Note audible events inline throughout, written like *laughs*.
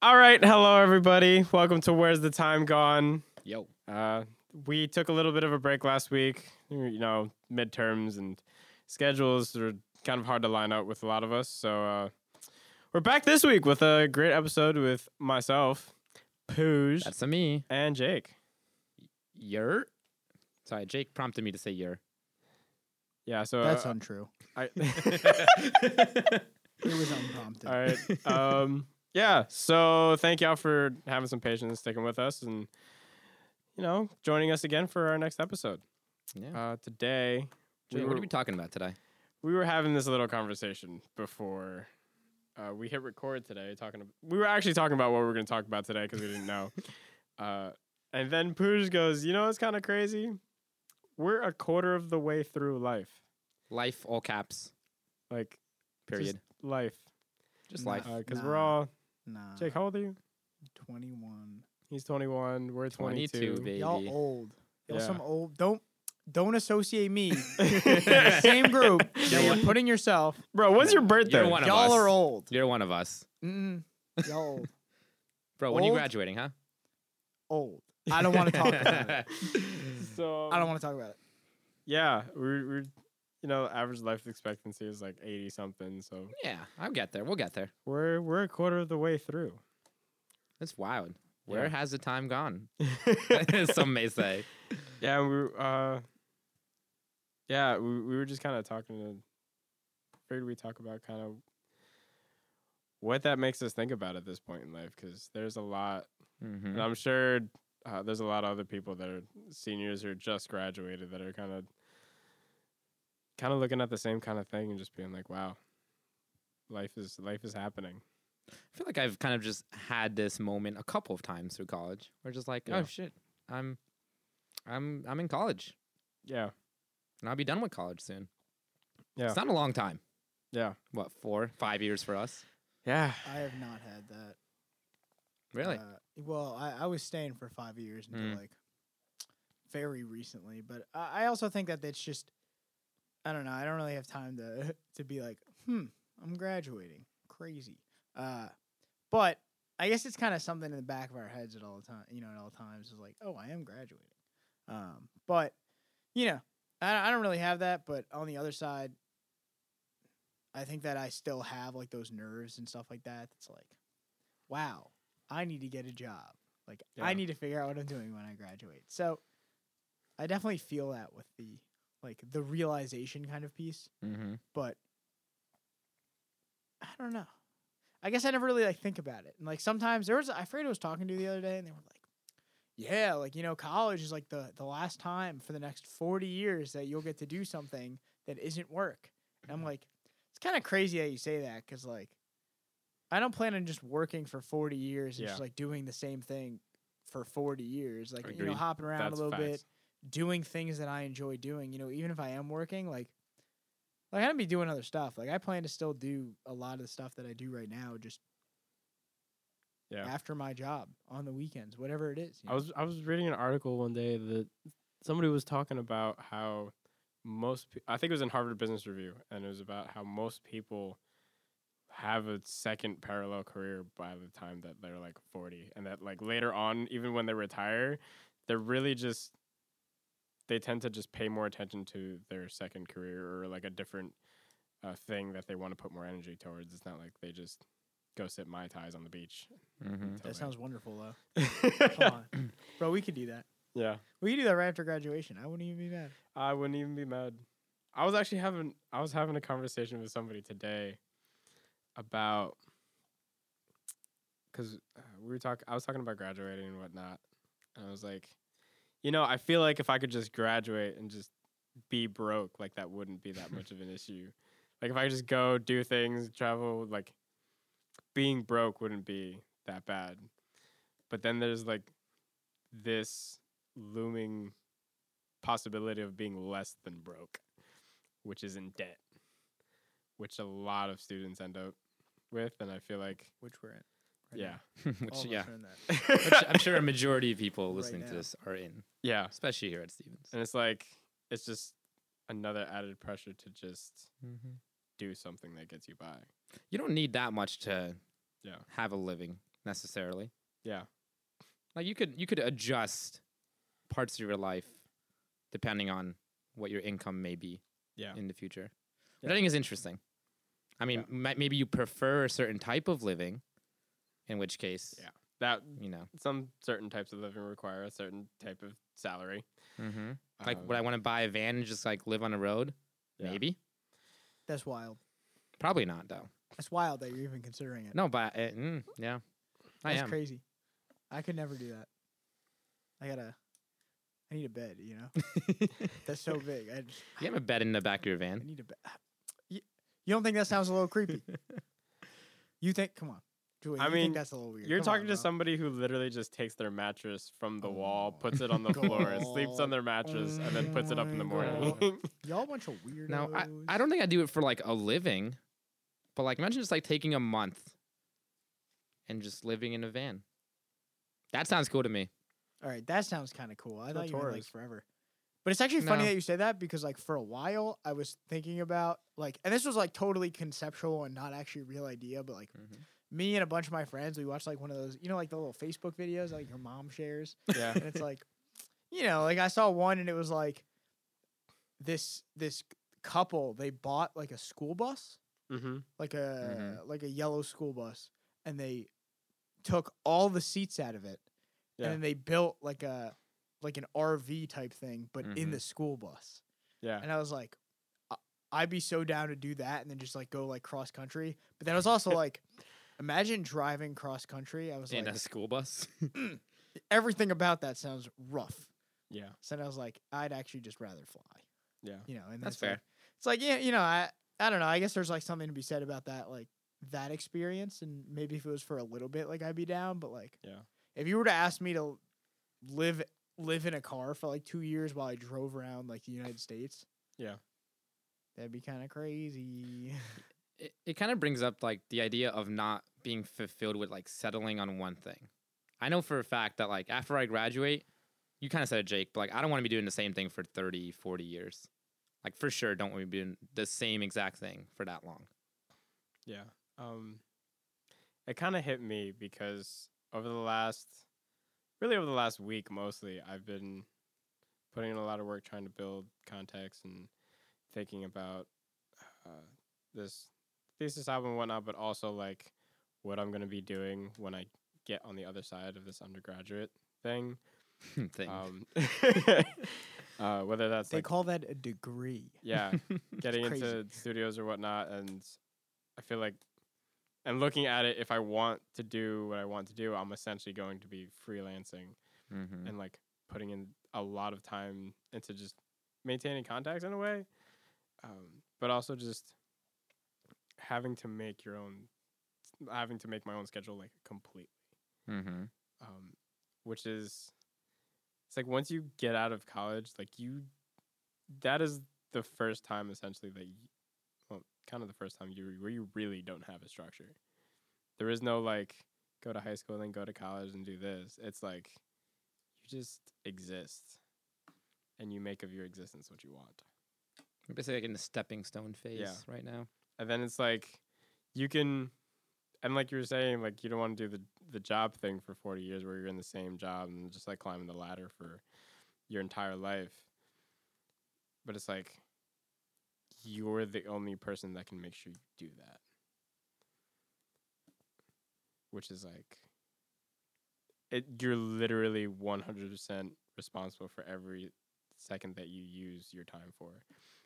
All right, hello everybody. Welcome to Where's the Time Gone? Yo. Uh, we took a little bit of a break last week. You know, midterms and schedules are kind of hard to line up with a lot of us. So uh, we're back this week with a great episode with myself, Pooj, That's a me. and Jake. Yer. Sorry, Jake prompted me to say yer. Yeah, so That's uh, untrue. I, *laughs* It was *laughs* unprompted. all right. Um, yeah, so thank y'all for having some patience, sticking with us, and you know, joining us again for our next episode. Yeah. Uh, today, Jay, we what were- are we talking about today? we were having this little conversation before uh, we hit record today. Talking, ab- we were actually talking about what we were going to talk about today because we didn't know. *laughs* uh, and then Pooj goes, "You know it's kind of crazy? We're a quarter of the way through life. Life, all caps, Like period. just life. Just, life. Because we're all Nah. Jake. How old are you? 21. He's twenty one. We're twenty 22, baby. Y'all old. Y'all Yeah. some old. Don't don't associate me. *laughs* *laughs* same group *laughs* that you're putting yourself. Bro, when's your birthday? You're one of Y'all us. are old. You're one of us. Mm-mm. Y'all old. Bro, when are you Old? graduating, huh? Old. I don't want to talk about it. so I don't want to talk about it. Yeah, we're, we're you know average life expectancy is like eighty something. So yeah, I'll get there. We'll get there. we're we're a quarter of the way through. That's wild. Where Yeah. has the time gone? *laughs* *laughs* Some may say. Yeah, we were, uh, yeah, we we were just kind of talking to. Figured we talk about kind of what that makes us think about at this point in life, because there's a lot, Mm-hmm. and I'm sure uh, there's a lot of other people that are seniors or just graduated that are kind of, kind of looking at the same kind of thing and just being like, wow, life is life is happening. I feel like I've kind of just had this moment a couple of times through college. Where just like, Yeah. oh shit, I'm, I'm, I'm in college, Yeah, and I'll be done with college soon. yeah, It's not a long time. yeah, What, four, five years for us? yeah. I have not had that. Really? Uh, well, I, I was staying for five years until Mm. like very recently, but I, I also think that it's just I don't know. I don't really have time to *laughs* to be like, hmm, I'm graduating, crazy. Uh, but I guess it's kind of something in the back of our heads at all the time. You know, at all times is like, oh, I am graduating. Um, but you know, I, I don't really have that. But on the other side, I think that I still have like those nerves and stuff like that. It's like, wow, I need to get a job. Like Yeah. I need to figure out what I'm doing when I graduate. So I definitely feel that with the like the realization kind of piece, mm-hmm. but I don't know. I guess I never really like think about it. And like sometimes there was I who I was talking to the other day and they were like, Yeah, like you know, college is like the the last time for the next forty years that you'll get to do something that isn't work. And I'm like, it's kind of crazy that you say that because like I don't plan on just working for 40 years and Yeah. just like doing the same thing for 40 years. Like, you know, hopping around That's a little bit. Doing things that I enjoy doing. You know, even if I am working, like, like I'm gonna be doing other stuff. Like, I plan to still do a lot of the stuff that I do right now, just Yeah. after my job on the weekends, whatever it is. you I know? was I was reading an article one day that somebody was talking about how most pe- I think it was in Harvard Business Review and it was about how most people have a second parallel career by the time that they're like 40 and that like later on even when they retire they're really just they tend to just pay more attention to their second career or like a different uh, thing that they want to put more energy towards it's not like they just go sit mai tais on the beach Mm-hmm. that they- sounds wonderful though. *laughs* Come on, bro. We could do that. yeah We could do that right after graduation. I wouldn't even be mad. I wouldn't even be mad. I was actually having I was having a conversation with somebody today about because uh, we were talking. I was talking about graduating and whatnot, and I was like, you know, I feel like if I could just graduate and just be broke, like that wouldn't be that much of an issue. Like if I could just go do things, travel, like being broke wouldn't be that bad. But then there's like this looming possibility of being less than broke, which is in debt, which a lot of students end up with, and I feel like Which we're in. Right yeah, now. *laughs* Which All of us yeah, are in that. *laughs* which I'm sure a majority of people *laughs* Right listening to this are in, yeah, especially here at Stevens. and it's like it's just another added pressure to just Mm-hmm. do something that gets you by. You don't need that much to Yeah. have a living. necessarily. Yeah. Like you could you could adjust parts of your life depending on what your income may be Yeah. in the future. Which Yeah. I think is interesting. I mean, Yeah. mi- maybe you prefer a certain type of living, in which case, Yeah. That you know, some certain types of living require a certain type of salary. hmm like would I Um, want to buy a van and just like live on the road? Yeah. Maybe, That's wild. probably not though. That's wild that you're even considering it. No, but uh, mm, yeah, I That's am. crazy. I could never do that. I gotta. I need a bed. You know, *laughs* that's so big. I, just, You have a bed in the back of your van. I van. need a bed. *sighs* You, you don't think that sounds a little creepy? *laughs* You think? Come on, Julie. I mean, think that's a little weird. You're Come talking on, to bro. somebody who literally just takes their mattress from the wall, Oh puts it on the *laughs* floor, and sleeps on their mattress, and then puts it up in the oh morning. *laughs* Y'all a bunch of weirdos. No, I, I don't think I do it for like a living, but like imagine just like taking a month and just living in a van. That sounds cool to me. All right, that sounds kind of cool. I thought you meant like tours. forever. But it's actually funny No. that you say that because like for a while I was thinking about like and this was like totally conceptual and not actually a real idea, but like mm-hmm. Me and a bunch of my friends, we watched like one of those, you know, like the little Facebook videos like your mom shares. yeah. And it's like, you know, like I saw one and it was like this this couple, they bought like a school bus, Mm-hmm. like a like a yellow school bus, and they took all the seats out of it Yeah. and then they built like a like an RV type thing, but in Mhm. the school bus. Yeah. And I was like, I'd be so down to do that and then just like go like cross country. But then I was also *laughs* like, imagine driving cross country. I was In like, a school bus. *laughs* everything about that sounds rough. Yeah. So then I was like, I'd actually just rather fly. Yeah. You know, and That's it's like- fair. it's like yeah, you know, I I don't know. I guess there's like something to be said about that, like that experience, and maybe if it was for a little bit, like I'd be down. But like, Yeah. if you were to ask me to live live in a car for like two years while I drove around like the United States, Yeah. that'd be kind of crazy. *laughs* it, it kind of brings up like the idea of not being fulfilled with like settling on one thing. I know for a fact that like after I graduate, you kind of said it, Jake, but like I don't want to be doing the same thing for 30, 40 years. Like for sure, don't want to be doing the same exact thing for that long. Yeah. Um, it kind of hit me because over the last, really over the last week mostly, I've been putting in a lot of work trying to build context and thinking about uh, this thesis album and whatnot, but also like what I'm going to be doing when I get on the other side of this undergraduate thing. *laughs* thing. Um, *laughs* uh, whether that's they like, call that a degree. yeah, *laughs* getting into studios or whatnot and i feel like and looking at it if i want to do what i want to do i'm essentially going to be freelancing mm-hmm. and like putting in a lot of time into just maintaining contacts in a way um, but also just having to make your own having to make my own schedule like completely Mm-hmm. um, which is it's like once you get out of college, like you, that is the first time essentially that, you, well, kind of the first time you where you really don't have a structure. There is no like go to high school and then go to college and do this. It's like you just exist, and you make of your existence what you want. We're basically like in the stepping stone phase Yeah. right now. And then it's like you can and like you were saying like you don't want to do the the job thing for 40 years where you're in the same job and just like climbing the ladder for your entire life. But it's like you're the only person that can make sure you do that. Which is like it you're literally 100% responsible for every second that you use your time for.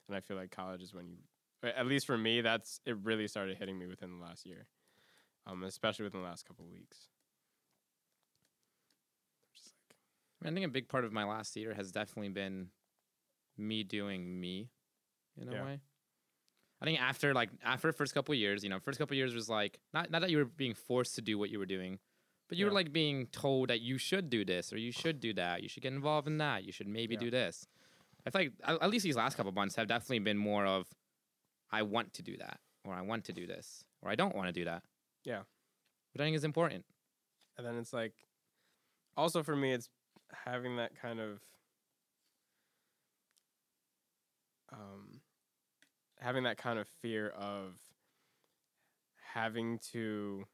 And i feel like college is when you at least for me, that's it. Really started hitting me within the last year, um, especially within the last couple of weeks. Like, I, think a big part of my last year has definitely been me doing me in a Yeah. way. I think after like after the first couple of years, you know, first couple years was like not not that you were being forced to do what you were doing, but you were like being told that you should do this or you should do that, you should get involved in that, you should maybe Yeah. do this. I feel like at least these last couple of months have definitely been more of I want to do that or I want to do this or I don't want to do that. Yeah. Which I think is important. and then it's like, also for me, it's having that kind of, um, having that kind of fear of having to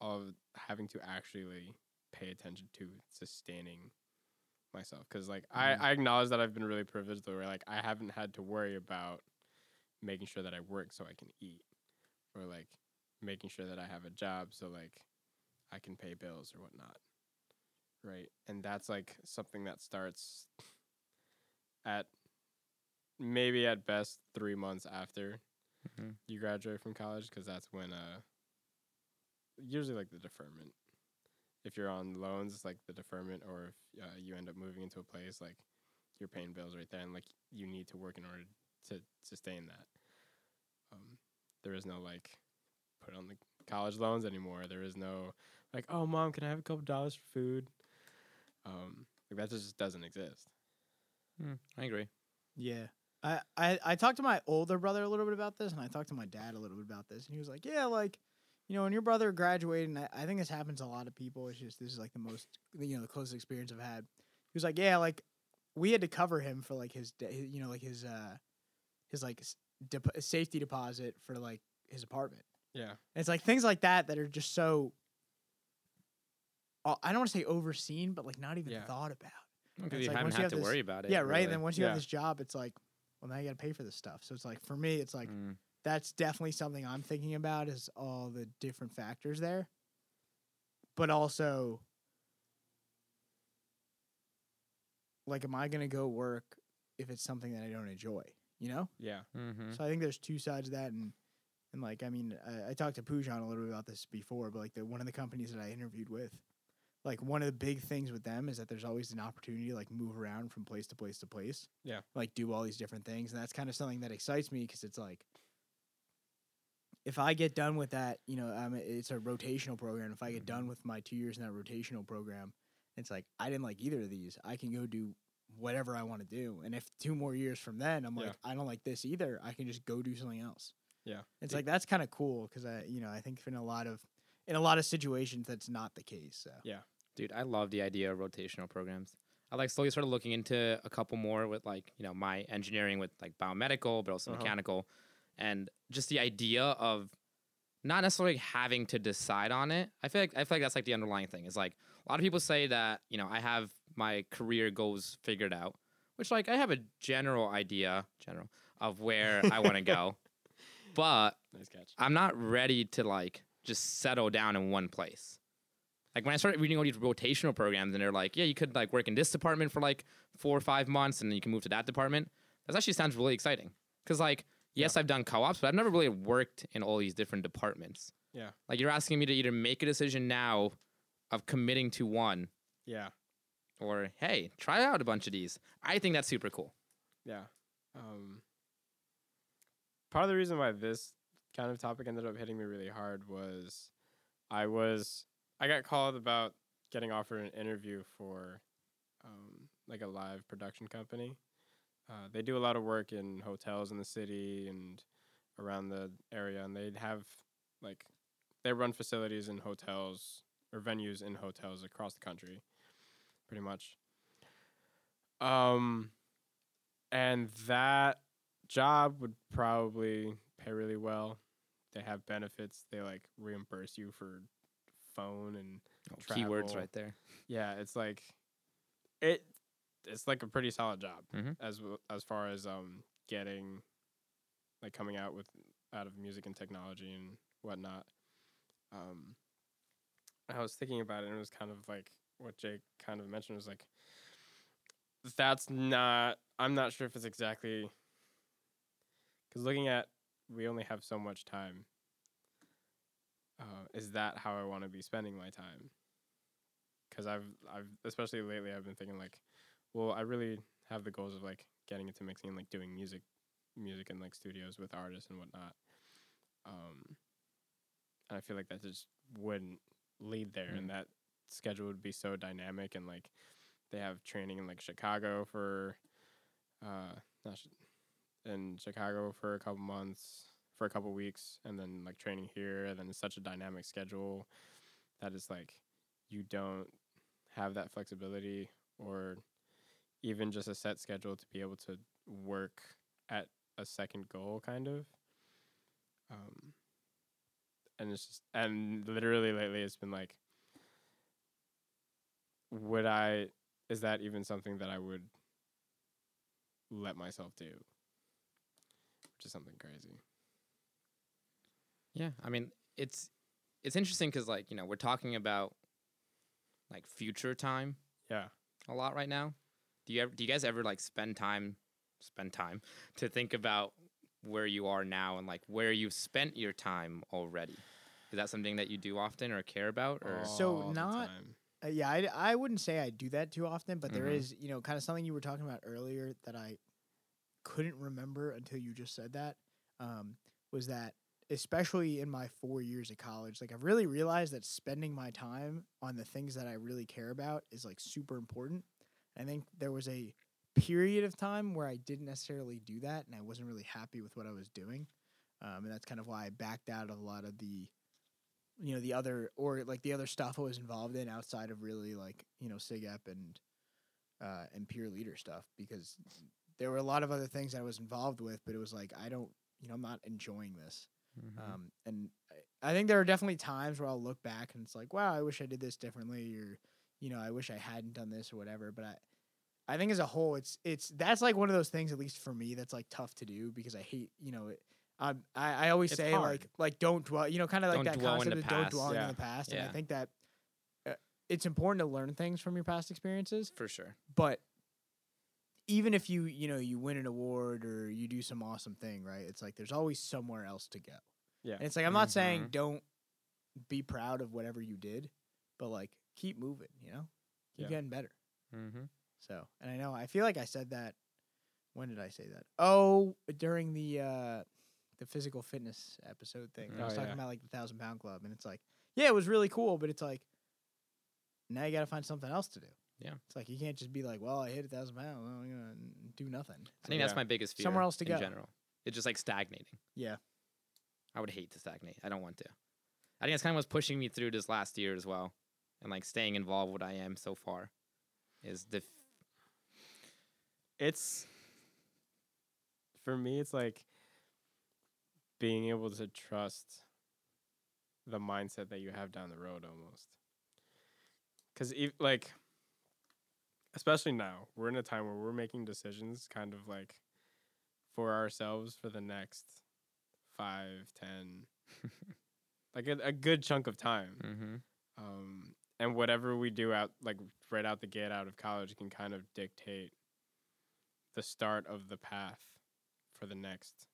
of having to actually pay attention to sustaining myself because like Mhm. I, I acknowledge that I've been really privileged though where like I haven't had to worry about making sure that I work so I can eat or like making sure that I have a job so like I can pay bills or whatnot. Right. And that's like something that starts at maybe at best three months after Mhm. you graduate from college because that's when uh usually like the deferment if you're on loans it's like the deferment or if uh, you end up moving into a place like you're paying bills right there and like you need to work in order to sustain that um there is no like put on the college loans anymore there is no like oh mom can i have a couple dollars for food um like that just doesn't exist Mm, I agree. Yeah. I, I, I talked to my older brother a little bit about this, and I talked to my dad a little bit about this, and he was like, "Yeah, like, you know, when your brother graduated, and I, I think this happens to a lot of people. It's just this is like the most, you know, the closest experience I've had." He was like, "Yeah, like, we had to cover him for like his, de- his- you know, like his, uh, his like dep- safety deposit for like his apartment." yeah And it's like things like that that are just so. uh, I don't want to say overseen, but like not even Yeah. thought about. Because you like haven't had have to this- worry about it. yeah, right. really. And then once you Yeah. have this job, it's like, well, now you got to pay for this stuff. So it's like for me, it's like Mm. that's definitely something I'm thinking about is all the different factors there, but also like, am I gonna go work if it's something that I don't enjoy? You know. yeah Mhm. So I think there's two sides of that, and and like I mean, I, I talked to Pujan a little bit about this before, but like the one of the companies that I interviewed with, like one of the big things with them is that there's always an opportunity to like move around from place to place to place. Yeah. Like do all these different things, and that's kind of something that excites me because it's like. If I get done with that, you know, um, it's a rotational program. If I get done with my two years in that rotational program, it's like I didn't like either of these. I can go do whatever I want to do. And if two more years from then I'm Yeah. like, I don't like this either, I can just go do something else. Yeah. It's It- like that's kind of cool because I, you know, I think in a lot of in a lot of situations that's not the case. So Dude, I love the idea of rotational programs. I like slowly started looking into a couple more with like, you know, my engineering with like biomedical, but also Uh-huh. mechanical. And just the idea of not necessarily having to decide on it. I feel like I feel like that's like the underlying thing. Is like a lot of people say that, you know, I have my career goals figured out, which like I have a general idea, general, of where I want to go. *laughs* But nice catch I'm not ready to like just settle down in one place. Like when I started reading all these rotational programs, and they're like, yeah, you could like work in this department for like four or five months, and then you can move to that department. That actually sounds really exciting. Cause like, yes, I've done co-ops, but I've never really worked in all these different departments. Yeah. Like you're asking me to either make a decision now of committing to one, yeah or hey, try out a bunch of these. I think that's super cool. Yeah. Um, part of the reason why this kind of topic ended up hitting me really hard was I was I got called about getting offered an interview for um, like a live production company. Uh, they do a lot of work in hotels in the city and around the area, and they'd have like they run facilities in hotels or venues in hotels across the country, pretty much. Um, and that job would probably pay really well. They have benefits. They like reimburse you for phone and Keywords Travel. right there. yeah, it's like it. It's like a pretty solid job Mhm. as as far as um getting like coming out with out of music and technology and whatnot. Um, I was thinking about it and it was kind of like what Jake kind of mentioned was like that's not. I'm not sure if it's exactly because looking at we only have so much time. Uh, is that how I want to be spending my time? Because I've I've especially lately I've been thinking like, well, I really have the goals of like getting into mixing and like doing music, music in like studios with artists and whatnot. Um, and I feel like that just wouldn't lead there, and that schedule would be so dynamic and like they have training in like Chicago for, uh, not sh- in Chicago for a couple months, for a couple weeks, and then like training here. And then it's such a dynamic schedule that it's like you don't have that flexibility or even just a set schedule to be able to work at a second goal, kind of. Um, and it's just and literally lately it's been like would I is that even something that I would let myself do? Which is something crazy. Yeah, I mean, it's it's interesting because like you know we're talking about like future time Yeah. a lot right now. Do you ever do you guys ever like spend time spend time *laughs* to think about where you are now and like where you've spent your time already? Is that something that you do often or care about or So all not- Uh, yeah, I, I wouldn't say I do that too often, but there Mhm. is, you know, kind of something you were talking about earlier that I couldn't remember until you just said that. Um, was that especially in my four years of college, like I've really realized that spending my time on the things that I really care about is like super important. I think there was a period of time where I didn't necessarily do that, and I wasn't really happy with what I was doing, um, and that's kind of why I backed out of a lot of the you know the other or like the other stuff I was involved in outside of really like you know SIGEP and uh, and peer leader stuff because there were a lot of other things I was involved with, but it was like I don't you know I'm not enjoying this. Mhm. Um, and I, I think there are definitely times where I'll look back and it's like, wow, I wish I did this differently, or you know, I wish I hadn't done this or whatever. But I, I think as a whole, it's it's that's like one of those things, at least for me, that's like tough to do because I hate, you know, it, um, I I always It's say hard. like like don't dwell, you know, kind of like Don't that concept of don't dwell Yeah. in the past. yeah. And I think that uh, it's important to learn things from your past experiences, for sure. but even if you you know you win an award or you do some awesome thing, right? It's like there's always somewhere else to go. Yeah. And it's like I'm not saying Mhm. don't be proud of whatever you did, but like keep moving, you know? Keep Yeah. getting better. Mm-hmm. So, and I know I feel like I said that when did I say that? Oh, during the uh the physical fitness episode thing. I Oh, was talking yeah. about like the thousand pound club and it's like, yeah, it was really cool, but it's like now you gotta find something else to do. Yeah. It's like you can't just be like, Well, I hit a thousand pounds, well, I'm gonna do nothing. It's I think like, that's Yeah. my biggest fear. Somewhere else to in go. general. It's just like stagnating. Yeah. I would hate to stagnate. I don't want to. I think that's kind of what's pushing me through this last year as well, and like staying involved what I am so far, is the. It's for me it's like being able to trust the mindset that you have down the road almost because like especially now we're in a time where we're making decisions kind of like for ourselves for the next five ten *laughs* like a, a good chunk of time mm-hmm. um, and whatever we do out like right out the gate out of college can kind of dictate the start of the path for the next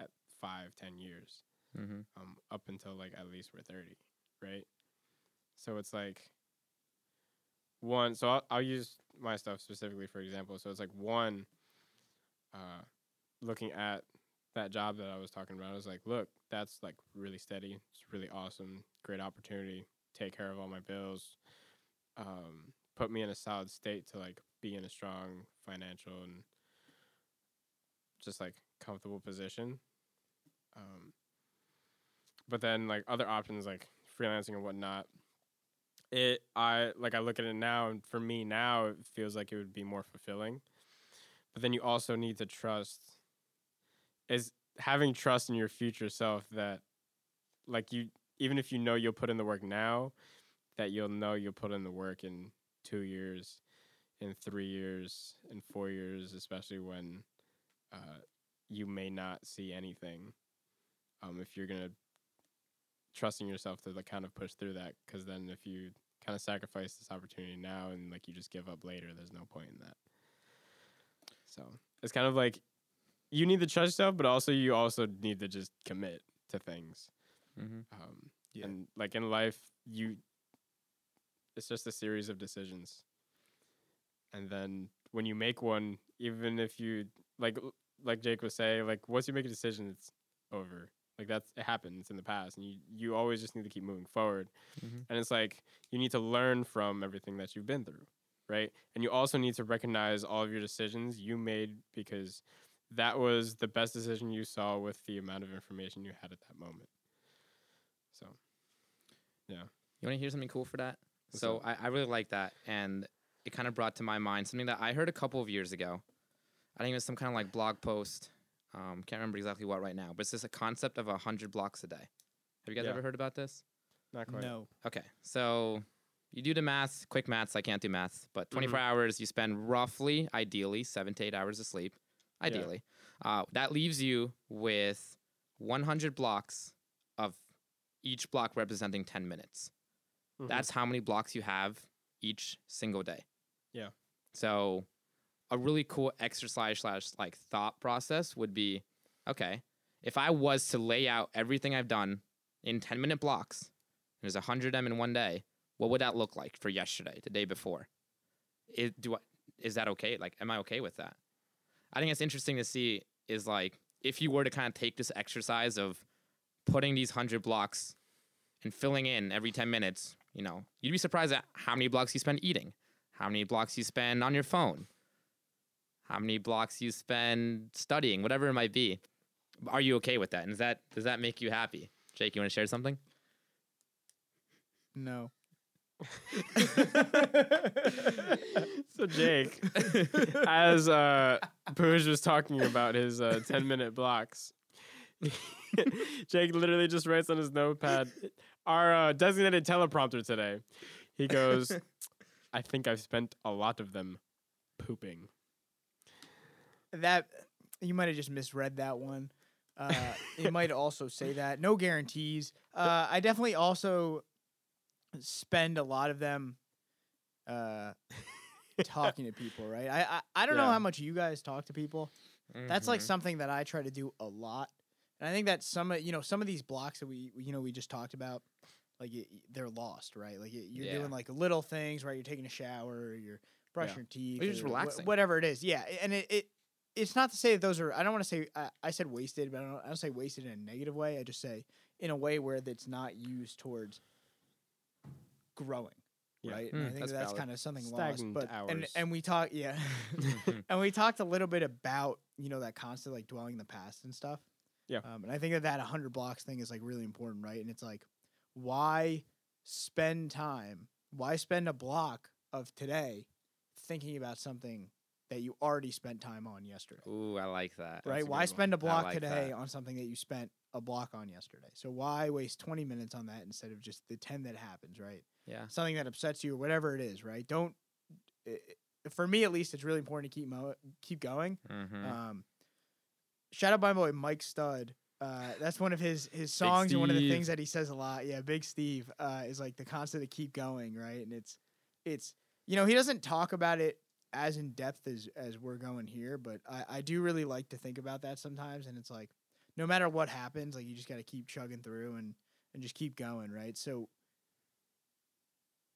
at five ten years Mm-hmm. um, up until like at least we're 30 right? So it's like one so I'll, I'll use my stuff specifically for example. So it's like one uh, looking at that job that i was talking about i was like look that's like really steady. It's really awesome. Great opportunity take care of all my bills um, put me in a solid state to like be in a strong financial and just like comfortable position um, but then like other options like freelancing and whatnot it i like i look at it now and for me now it feels like it would be more fulfilling but then you also need to trust is having trust in your future self that like you even if you know you'll put in the work now that you'll know you'll put in the work in two years in three years in four years especially when uh, you may not see anything um, if you're gonna trusting yourself to like kind of push through that because then if you kind of sacrifice this opportunity now and like you just give up later there's no point in that. So it's kind of like you need to trust yourself but also you also need to just commit to things Mm-hmm. um, Yeah. and like in life you it's just a series of decisions and then when you make one even if you like like jake was saying like once you make a decision it's over like that's it happens in the past and you you always just need to keep moving forward Mhm. and it's like you need to learn from everything that you've been through right and you also need to recognize all of your decisions you made because that was the best decision you saw with the amount of information you had at that moment You want to hear something cool for that? What's so? I, I really like that, and it kind of brought to my mind something that I heard a couple of years ago. I think it was some kind of like blog post. Um, can't remember exactly what right now, but it's just a concept of a hundred blocks a day. Have you guys Yeah. ever heard about this? Not quite. No. Okay, so you do the math, quick maths. I can't do math, but 24 Mhm. hours, you spend roughly, ideally, seven to eight hours of sleep. Ideally, uh, that leaves you with 100 blocks of each block representing 10 minutes. Mhm. That's how many blocks you have each single day. Yeah. So, a really cool exercise slash like thought process would be, okay, if I was to lay out everything I've done in 10 minute blocks, there's a hundred of them in one day. What would that look like for yesterday, the day before? Is, do I, is that okay? Like, am I okay with that? I think it's interesting to see is like if you were to kind of take this exercise of putting these hundred blocks and filling in every 10 minutes, you know, you'd be surprised at how many blocks you spend eating, how many blocks you spend on your phone, how many blocks you spend studying, whatever it might be. Are you okay with that? And does that does that make you happy? Jake, you want to share something? No. *laughs* so Jake, as uh Pooj was talking about his uh, 10 minute blocks, *laughs* Jake literally just writes on his notepad our uh, designated teleprompter today. He goes, *laughs* I think I've spent a lot of them pooping. That you might have just misread that one. Uh, it *laughs* might also say that. No guarantees. Uh, I definitely also spend a lot of them uh, talking to people. Right. I I, I don't know how much you guys talk to people. That's like Mhm. something that I try to do a lot, and I think that some of you know some of these blocks that we we- you know we just talked about, like y y- they're lost, right? Like y- you're Yeah. doing like little things, right? You're taking a shower, you're brushing your teeth, you're just or wha- relaxing. whatever it is. Yeah, and it, it it's not to say that those are. I don't want to say I, I said wasted, but I don't, I don't say wasted in a negative way. I just say in a way where that's not used towards growing. Yeah. Right, and I Mm, think that's that's kind of something Stagnant lost. But and hours. and we talk, yeah, *laughs* and we talked a little bit about you know that constant like dwelling in the past and stuff. Yeah. Um, and I think that that hundred blocks thing is like really important, right? And it's like, why spend time? Why spend a block of today thinking about something that you already spent time on yesterday? Ooh, I like that. right? Why spend a block like today that. on something that you spent a block on yesterday? So why waste 20 minutes on that instead of just the 10 that happens, right? Yeah. Something that upsets you or whatever it is, right? Don't i i- for me at least it's really important to keep mo- keep going. Mm-hmm. Um shout out my boy Mike Stud. Uh, that's one of his his songs and one of the things that he says a lot. Yeah, Big Steve uh, is like the constant to keep going, right? And it's it's you know he doesn't talk about it as in depth as as we're going here, but I, I do really like to think about that sometimes. And it's like no matter what happens, like you just got to keep chugging through and and just keep going, right? So.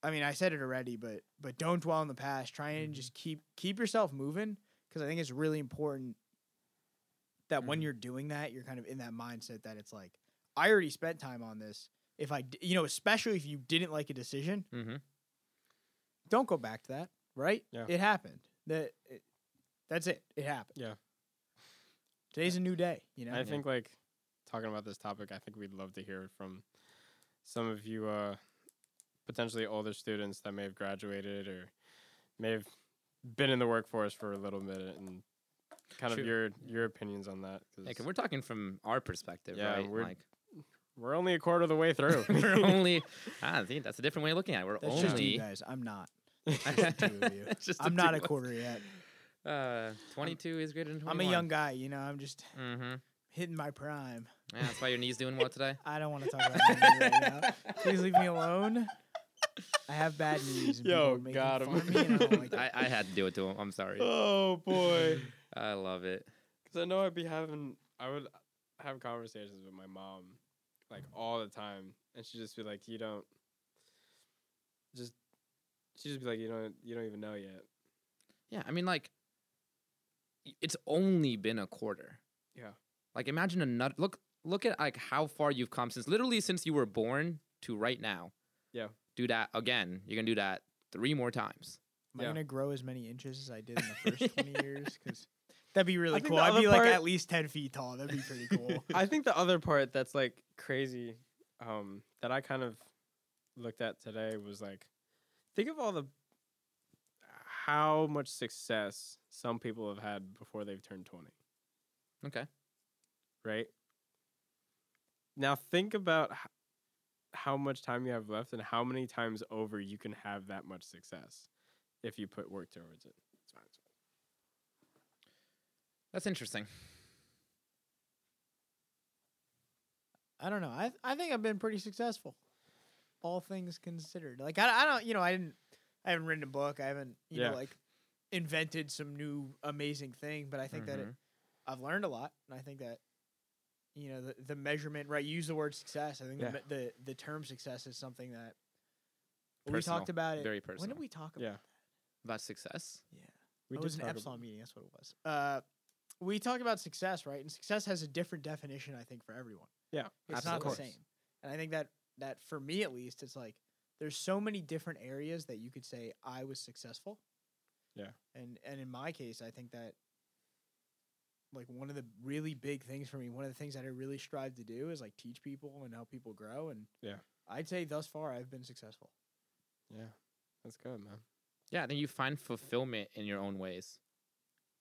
I mean, I said it already, but but don't dwell in the past. Try and just keep keep yourself moving because I think it's really important that when Mhm. you're doing that, you're kind of in that mindset that it's like, I already spent time on this. If I, you know, especially if you didn't like a decision, Mm-hmm. don't go back to that. Right? Yeah. It happened. That it, that's it. It happened. Yeah. Today's a new day. You know. I think like talking about this topic, I think we'd love to hear from some of you uh potentially older students that may have graduated or may have been in the workforce for a little minute and kind True. of your your opinions on that. 'cause Yeah, 'cause we're talking from our perspective, Yeah, right? we're- like we're only a quarter of the way *laughs* through. we're *laughs* only. ah, I think that's a different way of looking at it. We're that's just you only. guys. I'm not. *laughs* Just two of you. Just I'm not a quarter yet. Uh, 22 is greater than 21. I'm a young guy. You know. I'm just Mm-hmm. hitting my prime. Yeah, that's why your knee's doing well today. I don't want to talk about that right now. Please leave me alone. I have bad knees. Yo, people got him. me, I don't like I. I had to do it to him. I'm sorry. oh boy. I love it. Because I know I'd be having, I would have conversations with my mom like all the time, and she'd just be like, "You don't, just," she'd just be like, "You don't, you don't even know yet." Yeah, I mean, like, it's only been a quarter. Yeah. Like, imagine another look. Look at like how far you've come since literally since you were born to right now. Yeah. Do that again. You're gonna do that three more times. Am I gonna grow as many inches as I did in the *laughs* first twenty years? Because that'd be really cool. I'd other be like part- at least ten feet tall. That'd be pretty cool. *laughs* I think the other part that's like crazy, um, that I kind of looked at today was like, think of all the how much success some people have had before they've turned twenty. Okay. right? Now think about h- how much time you have left and how many times over you can have that much success if you put work towards it. It's fine. It's fine. That's interesting. I don't know. I I think I've been pretty successful, all things considered. Like I, I don't you know I didn't I haven't written a book. I haven't you Yeah. know like invented some new amazing thing. But I think that it, Mhm. I've learned a lot, and I think that you know the the measurement right. Use the word success. I think Yeah. the, the the term success is something that we talked about it. very When did we talk about? Yeah. About success. Yeah. We it was an Epsilon meeting. That's what it was. Uh, we talk about success, right? And success has a different definition, I think, for everyone. Yeah, it's not the same. And I think that that for me at least, it's like there's so many different areas that you could say I was successful. Yeah. And and in my case, I think that like one of the really big things for me, one of the things that I really strive to do is like teach people and help people grow. And Yeah. I'd say thus far I've been successful. Yeah. That's good, man. Yeah, I think you find fulfillment in your own ways,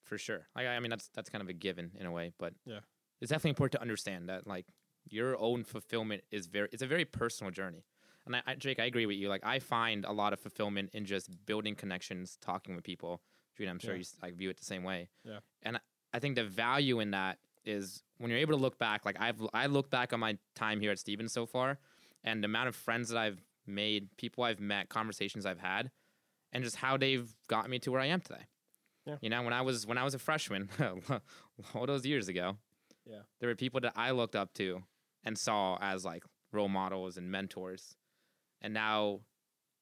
for sure. Like, I I mean, that's that's kind of a given in a way, but Yeah. it's definitely important to understand that like your own fulfillment is very it's a very personal journey. And I, I Jake, I agree with you. Like, I find a lot of fulfillment in just building connections, talking with people. I'm sure Yeah. you like view it the same way. Yeah. And I- I think the value in that is when you're able to look back. Like I've I look back on my time here at Stevens so far, and the amount of friends that I've made, people I've met, conversations I've had, and just how they've got me to where I am today. Yeah. You know, when I was when I was a freshman, *laughs* all those years ago, Yeah. there were people that I looked up to and saw as like role models and mentors, and now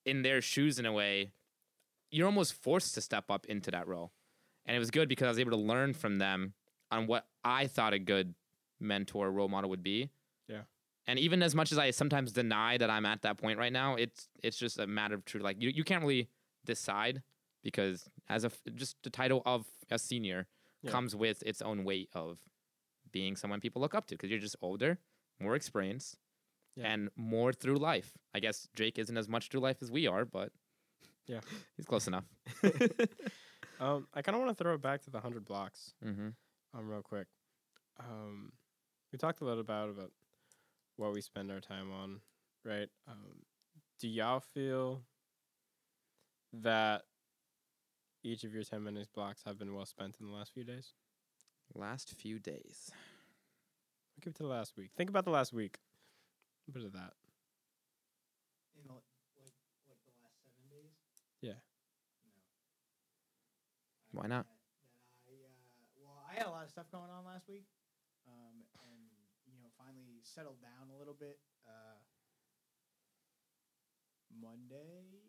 in their shoes, in a way, you're almost forced to step up into that role. And it was good because I was able to learn from them on what I thought a good mentor role model would be. Yeah. And even as much as I sometimes deny that I'm at that point right now, it's it's just a matter of truth. Like you, you can't really decide because as a just the title of a senior Yeah. comes with its own weight of being someone people look up to because you're just older, more experienced, Yeah. and more through life. I guess Jake isn't as much through life as we are, but Yeah. *laughs* he's close enough. *laughs* Um, I kind of want to throw it back to the hundred blocks. mm-hmm. um, real quick. Um, we talked a little about about what we spend our time on, right? Um, do y'all feel that each of your ten minutes blocks have been well spent in the last few days? Last few days. I'll give it to the last week. Think about the last week. A bit of that. In the, like like the last seven days. Yeah. Why not? That I uh, well, I had a lot of stuff going on last week, um, and you know, finally settled down a little bit. Uh, Monday night,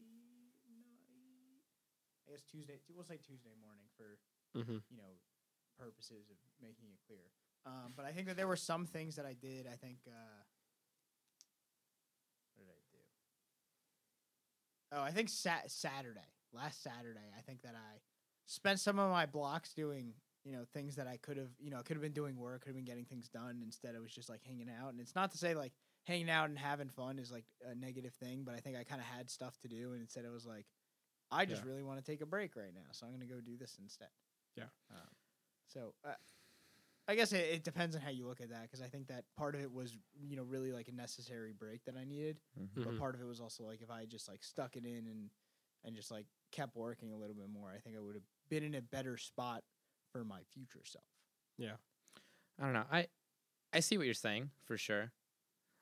I guess Tuesday. We'll say Tuesday morning for Mm-hmm. you know purposes of making it clear. Um, but I think that there were some things that I did. I think. Uh, what did I do? Oh, I think sat- Saturday, last Saturday, I think that I spent some of my blocks doing, you know, things that I could have, you know, could have been doing work, could have been getting things done. Instead, it was just like hanging out. And it's not to say like hanging out and having fun is like a negative thing, but I think I kind of had stuff to do, and instead it was like, I just Yeah. really want to take a break right now, so I'm gonna go do this instead. Yeah. Um, so. Uh, I guess it, it depends on how you look at that because I think that part of it was you know really like a necessary break that I needed, Mm-hmm. but part of it was also like if I just like stuck it in and and just like kept working a little bit more, I think I would have been in a better spot for my future self. Yeah. I don't know. I I see what you're saying for sure.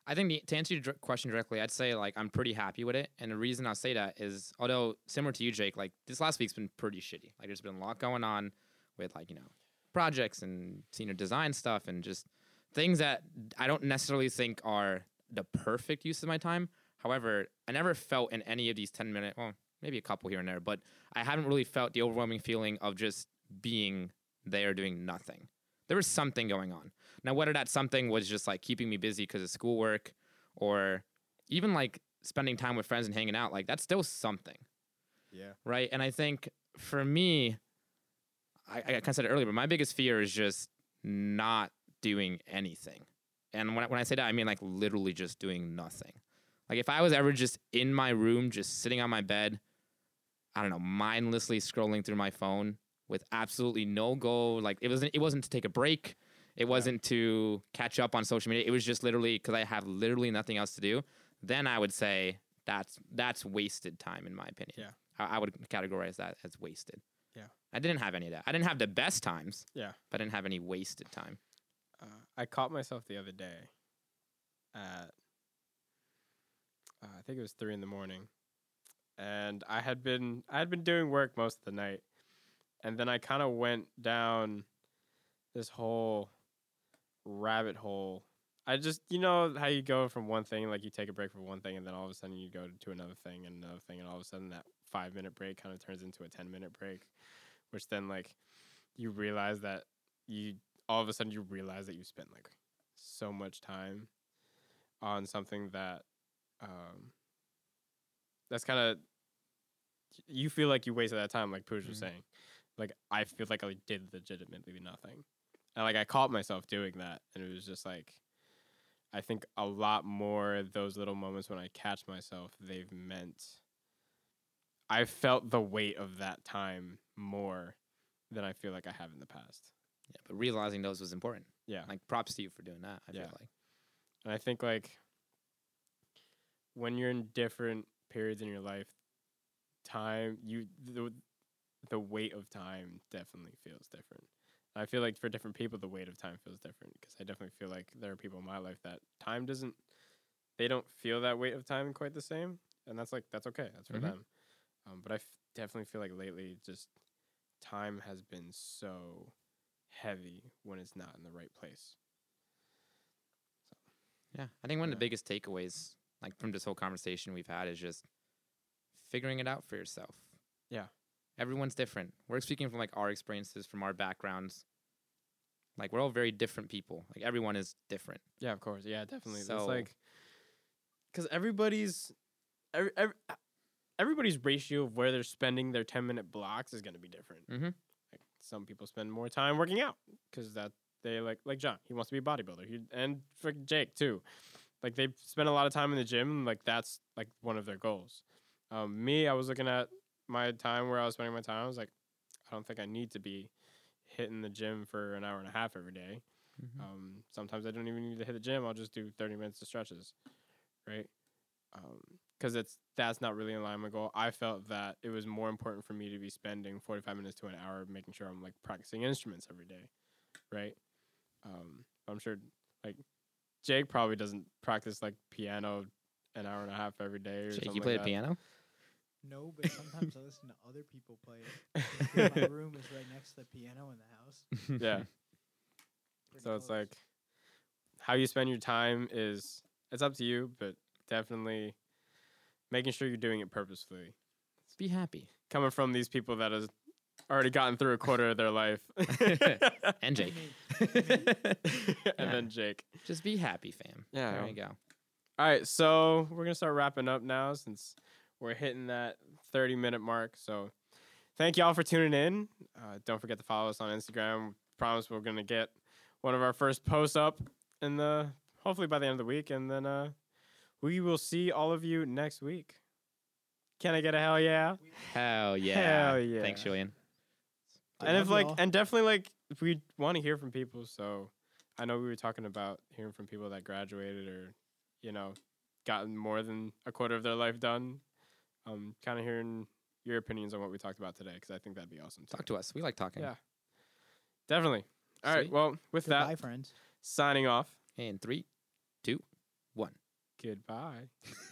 I think to answer your question directly, I'd say like I'm pretty happy with it, and the reason I'll say that is, although similar to you, Jake, like this last week's been pretty shitty. Like there's been a lot going on with like you know projects and senior design stuff and just things that I don't necessarily think are the perfect use of my time. However, I never felt in any of these 10 minute, well, maybe a couple here and there, but I haven't really felt the overwhelming feeling of just being there doing nothing. There was something going on. Now, whether that something was just like keeping me busy because of schoolwork or even like spending time with friends and hanging out, like that's still something Yeah. right? And I think for me, I, I kind of said it earlier, but my biggest fear is just not doing anything. And when I, when I say that, I mean like literally just doing nothing. Like if I was ever just in my room, just sitting on my bed, I don't know, mindlessly scrolling through my phone with absolutely no goal. Like it wasn't it wasn't to take a break. It wasn't to catch up on social media. It was just literally because I have literally nothing else to do. then I would say that's that's wasted time in my opinion. Yeah. I, I would categorize that as wasted. Yeah. I didn't have any of that. I didn't have the best times. Yeah. But I didn't have any wasted time. Uh, I caught myself the other day at uh, I think it was three in the morning, and I had been I had been doing work most of the night, and then I kind of went down this whole rabbit hole. I just you know how you go from one thing like you take a break for one thing, and then all of a sudden you go to another thing and another thing, and all of a sudden that five minute break kind of turns into a ten minute break, which then like you realize that you all of a sudden you realize that you spent like so much time on something that um that's kind of you feel like you wasted that time like Pooja was Mhm. saying like I feel like I did legitimately nothing and like I caught myself doing that and it was just like I think a lot more those little moments when I catch myself they've meant I felt the weight of that time more than I feel like I have in the past Yeah. But realizing those was important. yeah Like props to you for doing that. I Yeah. feel like. And I think like when you're in different periods in your life, time you the the weight of time definitely feels different. I feel like for different people the weight of time feels different because I definitely feel like there are people in my life that time doesn't they don't feel that weight of time quite the same, and that's like that's okay. That's for Mhm. them. Um, but I f- definitely feel like lately just time has been so heavy when it's not in the right place. Yeah. I think one of the biggest takeaways, like from this whole conversation we've had, is just figuring it out for yourself. Yeah. Everyone's different. We're speaking from like our experiences, from our backgrounds. Like we're all very different people. Like everyone is different. Yeah, of course. Yeah, definitely. So- It's like because everybody's every, every everybody's ratio of where they're spending their ten minute blocks is going to be different. Mm-hmm. Like some people spend more time working out because that they like like John. He wants to be a bodybuilder. He and for Jake too. Like they spend a lot of time in the gym. Like that's like one of their goals. Um, me, I was looking at my time where I was spending my time. I was like, I don't think I need to be hitting the gym for an hour and a half every day. Mhm. Um, sometimes I don't even need to hit the gym. I'll just do 30 minutes of stretches, right? Because it's that's not really in line with my goal. I felt that it was more important for me to be spending 45 minutes to an hour making sure I'm like practicing instruments every day, right? Um, I'm sure like Jake probably doesn't practice like piano an hour and a half every day or Jake, you play like the piano? No, but sometimes I listen to other people play it. *laughs* my room is right next to the piano in the house. *laughs* yeah. *laughs* Pretty So it's like how you spend your time is it's up to you, but definitely making sure you're doing it purposefully. Be happy. Coming from these people that has already gotten through a quarter of their life. And Jake. and Yeah. then Jake. Just be happy, fam. Yeah. There you go. All right, so we're gonna start wrapping up now since we're hitting that 30 minute mark. So thank y'all for tuning in. Uh, don't forget to follow us on Instagram. Promise we're gonna get one of our first posts up in the hopefully by the end of the week, and then uh, we will see all of you next week. Can I get a hell yeah? Hell yeah. Hell yeah. Thanks, Julian. I and if like y'all. and definitely like we want to hear from people so i know we were talking about hearing from people that graduated or you know gotten more than a quarter of their life done um kind of hearing your opinions on what we talked about today because i think that'd be awesome too. Talk to us. We like talking. Yeah. definitely all right Sweet. well with Goodbye, that friends. signing off In three, two, one. goodbye *laughs*